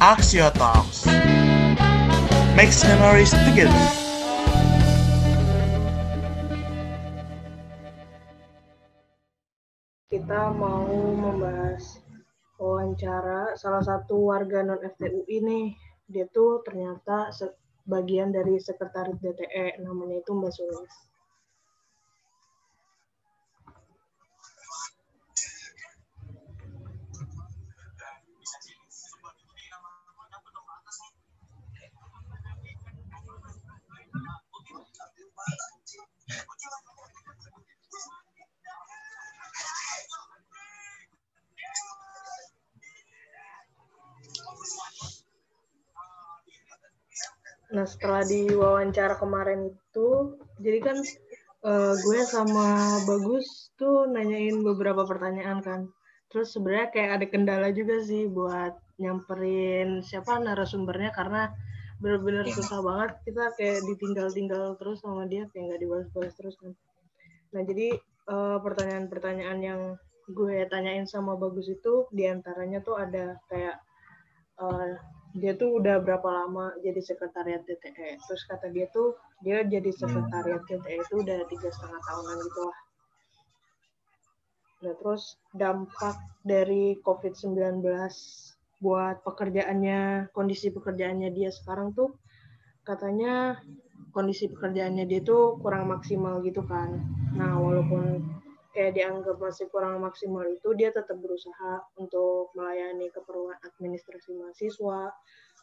Axio Talks. Makes memories together. kita mau membahas wawancara salah satu warga non FTU ini. Dia tuh ternyata bagian dari sekretaris DTE, namanya itu Mbak Sulis. Nah setelah diwawancara kemarin itu, jadi kan uh, gue sama Bagus tuh nanyain beberapa pertanyaan kan. Terus sebenarnya kayak ada kendala juga sih buat nyamperin siapa narasumbernya karena bener-bener susah banget kita kayak ditinggal-tinggal terus sama dia kayak nggak dibalas-balas terus kan. Nah jadi pertanyaan pertanyaan-pertanyaan yang gue tanyain sama Bagus itu di antaranya tuh ada kayak uh, dia tuh udah berapa lama jadi sekretariat DTE terus kata dia tuh dia jadi hmm. sekretariat DTE itu udah tiga setengah tahunan gitu lah. Nah terus dampak dari COVID-19 buat pekerjaannya kondisi pekerjaannya dia sekarang tuh katanya kondisi pekerjaannya dia tuh kurang maksimal gitu kan. Nah walaupun kayak dianggap masih kurang maksimal itu dia tetap berusaha untuk melayani keperluan administrasi mahasiswa.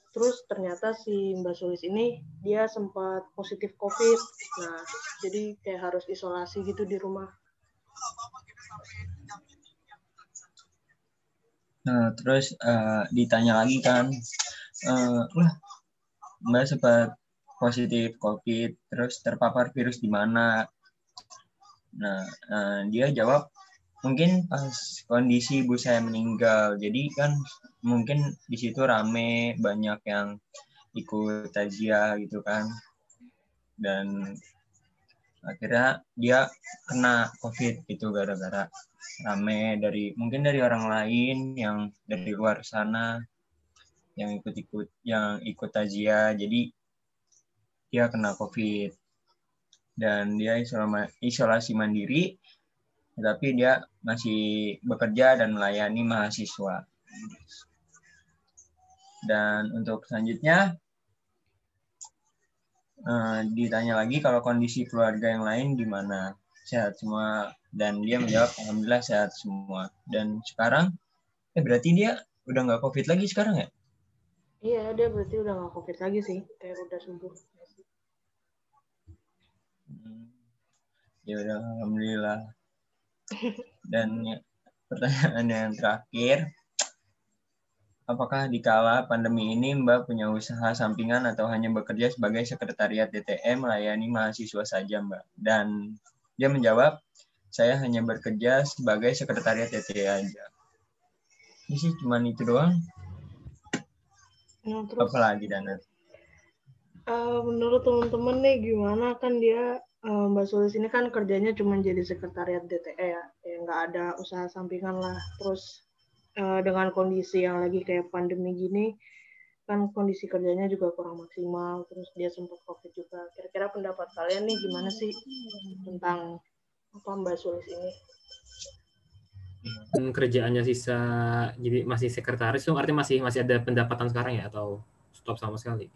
Terus ternyata si Mbak Sulis ini dia sempat positif COVID. Nah jadi kayak harus isolasi gitu di rumah. Nah terus uh, ditanya lagi kan uh, Mbak sempat positif COVID terus terpapar virus di mana Nah, uh, dia jawab mungkin pas kondisi ibu saya meninggal. Jadi kan mungkin di situ rame banyak yang ikut tajia gitu kan. Dan akhirnya dia kena covid gitu gara-gara rame dari mungkin dari orang lain yang dari luar sana yang ikut-ikut yang ikut tajia jadi dia kena covid dan dia isolasi mandiri tapi dia masih bekerja dan melayani mahasiswa. Dan untuk selanjutnya uh, ditanya lagi kalau kondisi keluarga yang lain gimana? Sehat semua dan dia menjawab alhamdulillah sehat semua. Dan sekarang eh berarti dia udah nggak covid lagi sekarang ya? Iya, dia berarti udah nggak covid lagi sih, kayak udah sembuh. Ya udah alhamdulillah. Dan ya, pertanyaan yang terakhir apakah di kala pandemi ini Mbak punya usaha sampingan atau hanya bekerja sebagai sekretariat DTM melayani mahasiswa saja Mbak? Dan dia menjawab saya hanya bekerja sebagai sekretariat DTM aja. Ini sih cuma itu doang. Nah, terus, apa lagi Dana? Uh, menurut teman-teman nih gimana kan dia uh, Mbak Sulis ini kan kerjanya cuma jadi sekretariat DTE ya, ya nggak ada usaha sampingan lah. Terus uh, dengan kondisi yang lagi kayak pandemi gini, kan kondisi kerjanya juga kurang maksimal. Terus dia sempat covid juga. Kira-kira pendapat kalian nih gimana sih tentang apa Mbak Sulis ini? kerjaannya sisa jadi masih sekretaris tuh artinya masih masih ada pendapatan sekarang ya atau stop sama sekali?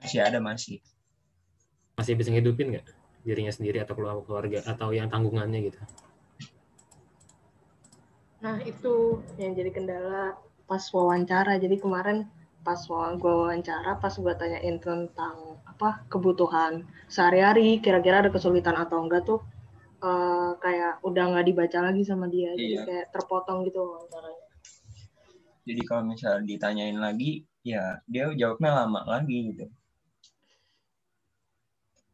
Masih ada masih masih bisa ngidupin nggak dirinya sendiri atau keluarga atau yang tanggungannya gitu? Nah itu yang jadi kendala pas wawancara. Jadi kemarin pas gue wawancara, pas gue tanyain tentang apa kebutuhan sehari-hari, kira-kira ada kesulitan atau enggak tuh uh, kayak udah nggak dibaca lagi sama dia, iya. jadi kayak terpotong gitu wawancaranya. Jadi kalau misalnya ditanyain lagi, ya dia jawabnya lama lagi gitu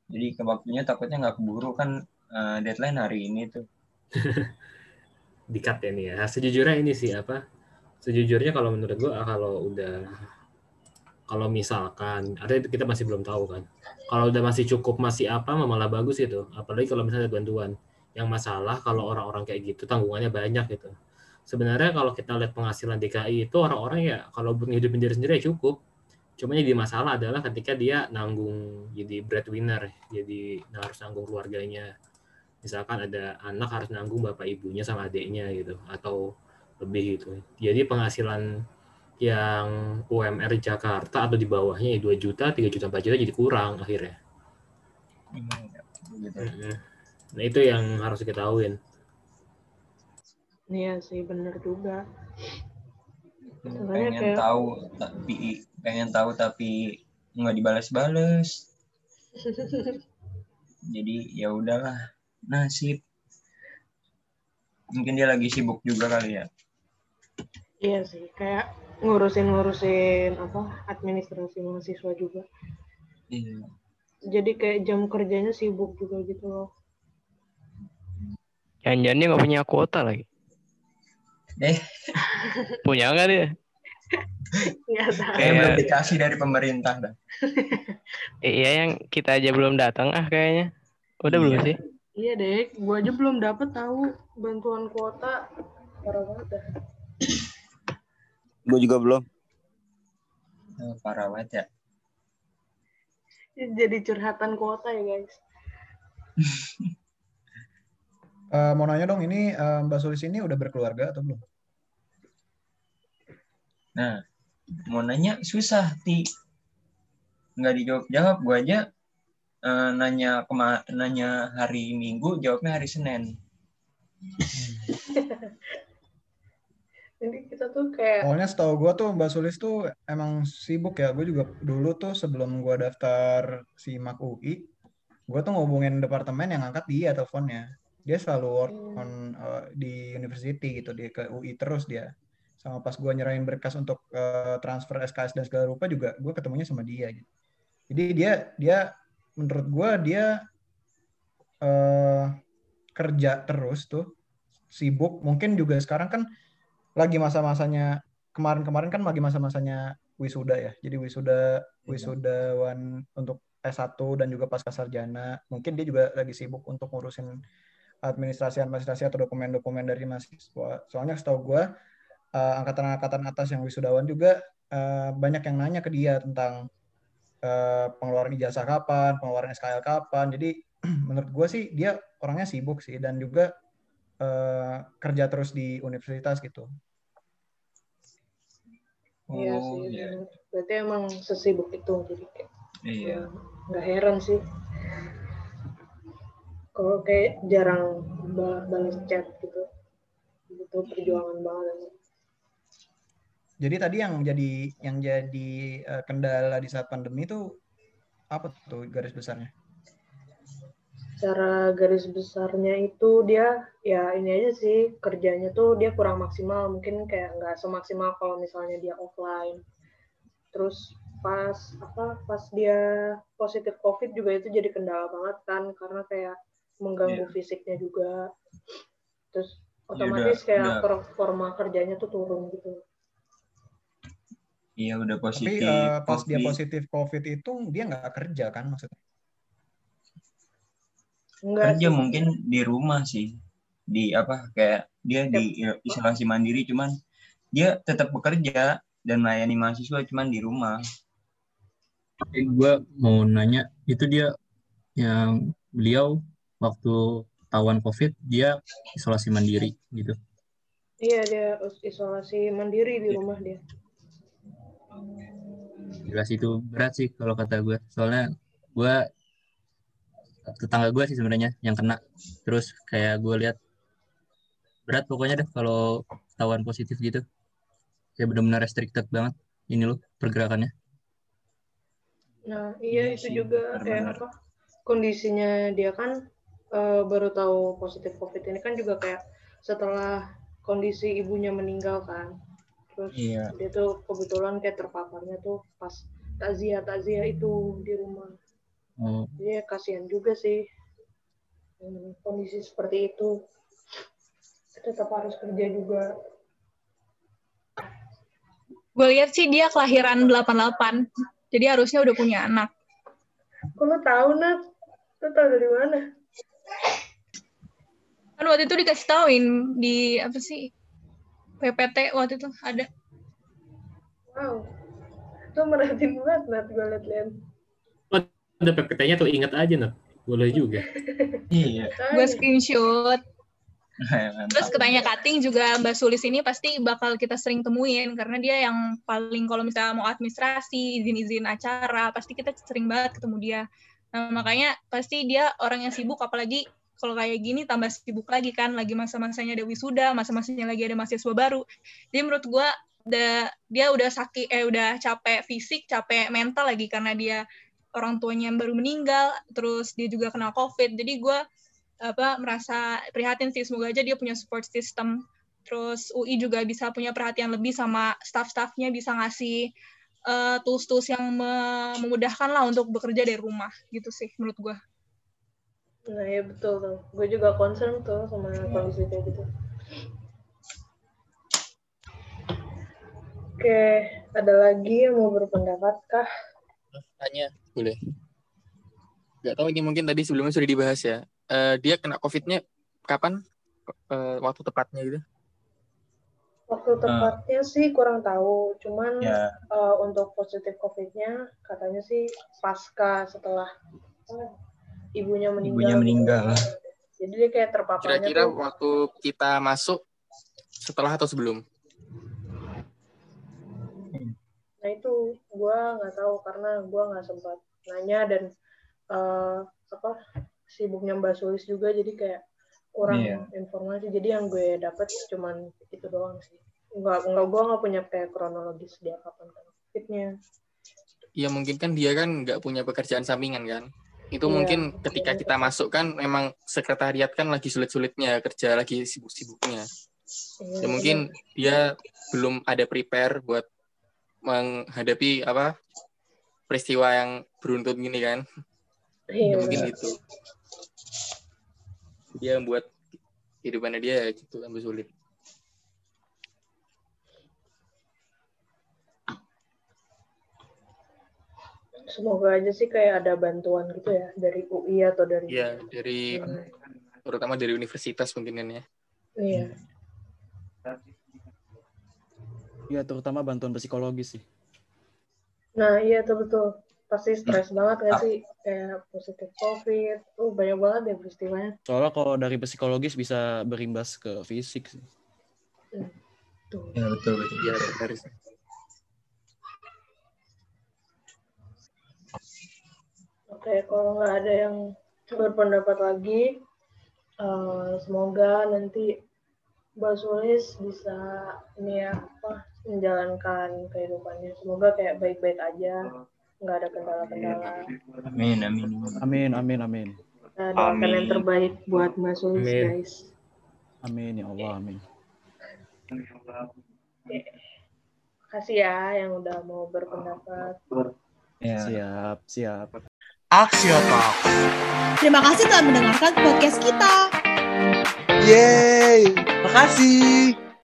jadi ke waktunya takutnya nggak keburu kan uh, deadline hari ini tuh. Dikat ya nih ya sejujurnya ini sih apa sejujurnya kalau menurut gua kalau udah kalau misalkan ada kita masih belum tahu kan. Kalau udah masih cukup masih apa malah bagus gitu apalagi kalau misalnya ada bantuan yang masalah kalau orang-orang kayak gitu tanggungannya banyak gitu. Sebenarnya kalau kita lihat penghasilan DKI itu orang-orang ya kalau buat ngehidupin diri sendiri ya cukup cuma jadi masalah adalah ketika dia nanggung jadi breadwinner jadi harus nanggung keluarganya misalkan ada anak harus nanggung bapak ibunya sama adiknya gitu atau lebih gitu jadi penghasilan yang UMR Jakarta atau di bawahnya ya 2 juta 3 juta 4 juta jadi kurang akhirnya Iya, gitu. Mm-mm. nah itu yang harus diketahuin Iya sih, bener juga. Sebenarnya pengen kayak- tahu tapi pengen tahu tapi nggak dibalas-balas jadi ya udahlah nasib mungkin dia lagi sibuk juga kali ya Iya sih, kayak ngurusin-ngurusin apa administrasi mahasiswa juga. iya Jadi kayak jam kerjanya sibuk juga gitu loh. Jangan-jangan dia nggak punya kuota lagi. Eh Punya nggak dia? Nggak tahu. kayak belum dikasih dari pemerintah dah Eh, iya yang kita aja belum datang ah kayaknya. Udah belum Iya. sih? Iya deh, gua aja belum dapet tahu bantuan kuota. Parah banget dah. Gue juga belum. Eh, parah banget ya Jadi curhatan kuota ya guys. Eh, mau nanya dong, ini eh, Mbak Sulis ini udah berkeluarga atau belum? nah mau nanya susah ti nggak dijawab jawab gua aja eh, nanya kema nanya hari minggu jawabnya hari senin Jadi kita tuh kayak Soalnya setahu gue tuh Mbak Sulis tuh emang sibuk ya. Gue juga dulu tuh sebelum gue daftar SIMAK UI, gue tuh ngobongin departemen yang angkat dia teleponnya. Dia selalu work Hmm. on eh, di university gitu, dia ke UI terus dia. Sama pas gue nyerahin berkas untuk eh, transfer SKS dan segala rupa juga gue ketemunya sama dia. Gitu. Jadi dia dia menurut gue dia eh kerja terus tuh sibuk. Mungkin juga sekarang kan lagi masa-masanya kemarin-kemarin kan lagi masa-masanya wisuda ya. Jadi wisuda wisudawan untuk S1 dan juga pasca sarjana. Mungkin dia juga lagi sibuk untuk ngurusin administrasi-administrasi atau dokumen-dokumen dari mahasiswa. Soalnya setahu gue eh, angkatan-angkatan atas yang wisudawan juga eh, banyak yang nanya ke dia tentang eh, pengeluaran ijazah kapan, pengeluaran SKL kapan. Jadi menurut gue sih dia orangnya sibuk sih dan juga eh, kerja terus di universitas gitu. Iya oh sih, iya berarti emang sesibuk itu jadi kayak iya ya, nggak heran sih. Kalau kayak jarang ba- balas chat gitu, itu perjuangan banget. Jadi tadi yang jadi yang jadi eh, kendala di saat pandemi itu apa tuh garis besarnya? Cara garis besarnya itu dia ya ini aja sih kerjanya tuh dia kurang maksimal, mungkin kayak nggak semaksimal kalau misalnya dia offline. Terus pas apa pas dia positif COVID juga itu jadi kendala banget kan karena kayak mengganggu fisiknya juga. Terus Ya otomatis udah- kayak udah. performa kerjanya tuh turun gitu. iya udah Tapi positif eh, pas dia positif COVID itu dia nggak kerja kan maksudnya? Enggak kerja sih. mungkin di rumah sih di apa kayak dia di isolasi mandiri cuman dia tetap bekerja dan melayani mahasiswa cuman di rumah gue mau nanya itu dia yang beliau waktu tawan covid dia isolasi mandiri gitu. Iya dia isolasi mandiri di rumah dia. jelas itu berat sih kalau kata gue soalnya gue tetangga gue sih sebenarnya yang kena. Terus kayak gue lihat berat pokoknya deh kalau tawan positif gitu. Kayak benar-benar restricted banget ini loh pergerakannya. Nah, iya, Iya itu sih, juga kayak apa? Kondisinya dia kan eh, baru tahu positif COVID ini kan juga kayak setelah kondisi ibunya meninggal kan. Terus Iya. dia tuh kebetulan kayak terpaparnya tuh pas takziah takziah itu di rumah. oh, Jadi ya kasihan juga sih Hmm, kondisi seperti itu. Tetap harus kerja juga. Gue lihat sih dia kelahiran 88. Jadi harusnya udah punya anak. Kok lo tahu Nat? Lo tahu dari mana? Kan waktu itu dikasih tauin di apa sih? PPT waktu itu ada. Wow. Itu merhatiin banget, Nat, gue liat-liat. Ada PPT-nya tuh ingat aja, Nat. Boleh juga. Iya. Gue screenshot. Mantap. Terus ketanya cutting juga Mbak Sulis ini pasti bakal kita sering temuin karena dia yang paling kalau misalnya mau administrasi, izin-izin acara, pasti kita sering banget ketemu dia. Nah, makanya pasti dia orang yang sibuk apalagi kalau kayak gini tambah sibuk lagi kan, lagi masa-masanya ada wisuda, masa-masanya lagi ada mahasiswa baru. Jadi menurut gua da- dia udah sakit eh udah capek fisik, capek mental lagi karena dia orang tuanya yang baru meninggal, terus dia juga kena COVID. Jadi gua apa merasa prihatin sih semoga aja dia punya support system terus UI juga bisa punya perhatian lebih sama staff-staffnya bisa ngasih eh, tools-tools yang me- memudahkan lah untuk bekerja dari rumah gitu sih menurut gua Nah, ya betul tuh. Gue juga concern tuh sama kondisi kayak gitu. Oke, ada lagi yang mau berpendapat kah? tanya boleh. Nggak tahu ini mungkin tadi sebelumnya sudah dibahas ya. Eh, dia kena covidnya kapan? Eh, waktu tepatnya gitu. Waktu tepatnya sih kurang tahu, cuman Ya, eh, untuk positif COVID-nya katanya sih pasca setelah ibunya meninggal. Ibunya meninggal. Jadi dia kayak terpaparnya kira-kira tuh waktu kita masuk setelah atau sebelum Nah itu gue nggak tahu karena gue nggak sempat nanya dan eh, apa sibuknya Mbak Sulis juga jadi kayak kurang Iya. informasi. Jadi yang gue dapet cuman itu doang sih. Nggak nggak gue nggak punya kayak kronologis dia kapan kan fitnya. ya mungkin kan dia kan nggak punya pekerjaan sampingan kan itu Iya. mungkin ketika kita masuk kan memang sekretariat kan lagi sulit-sulitnya kerja lagi sibuk-sibuknya. Iya, ya mungkin dia belum ada prepare buat menghadapi apa peristiwa yang beruntun gini kan. Iya, ya mungkin itu dia membuat kehidupannya dia gitu tambah sulit Semoga aja sih kayak ada bantuan gitu ya dari UI atau dari ya dari Hmm, terutama dari universitas mungkin kan ya Iya. Ya, terutama bantuan psikologis sih. Nah iya tuh betul. Pasti stres banget gak sih kayak positif COVID. Oh banyak banget ya peristiwanya. Soalnya kalau dari psikologis bisa berimbas ke fisik sih. Tuh. ya betul betul. ya Oke, kalau nggak ada yang berpendapat lagi, eh, semoga nanti Mbak Sulis bisa ini ya apa menjalankan kehidupannya. Semoga kayak baik-baik aja, nggak ada kendala-kendala. Amin amin. Amin, amin, amin. Nah, doakan yang Amin. terbaik buat Mbak Sulis, Amin. guys. Amin ya Allah, amin. Oke. Makasih ya yang udah mau berpendapat. Ya. Siap, siap. Axio Talks. Terima kasih telah mendengarkan podcast kita. Yeay, makasih.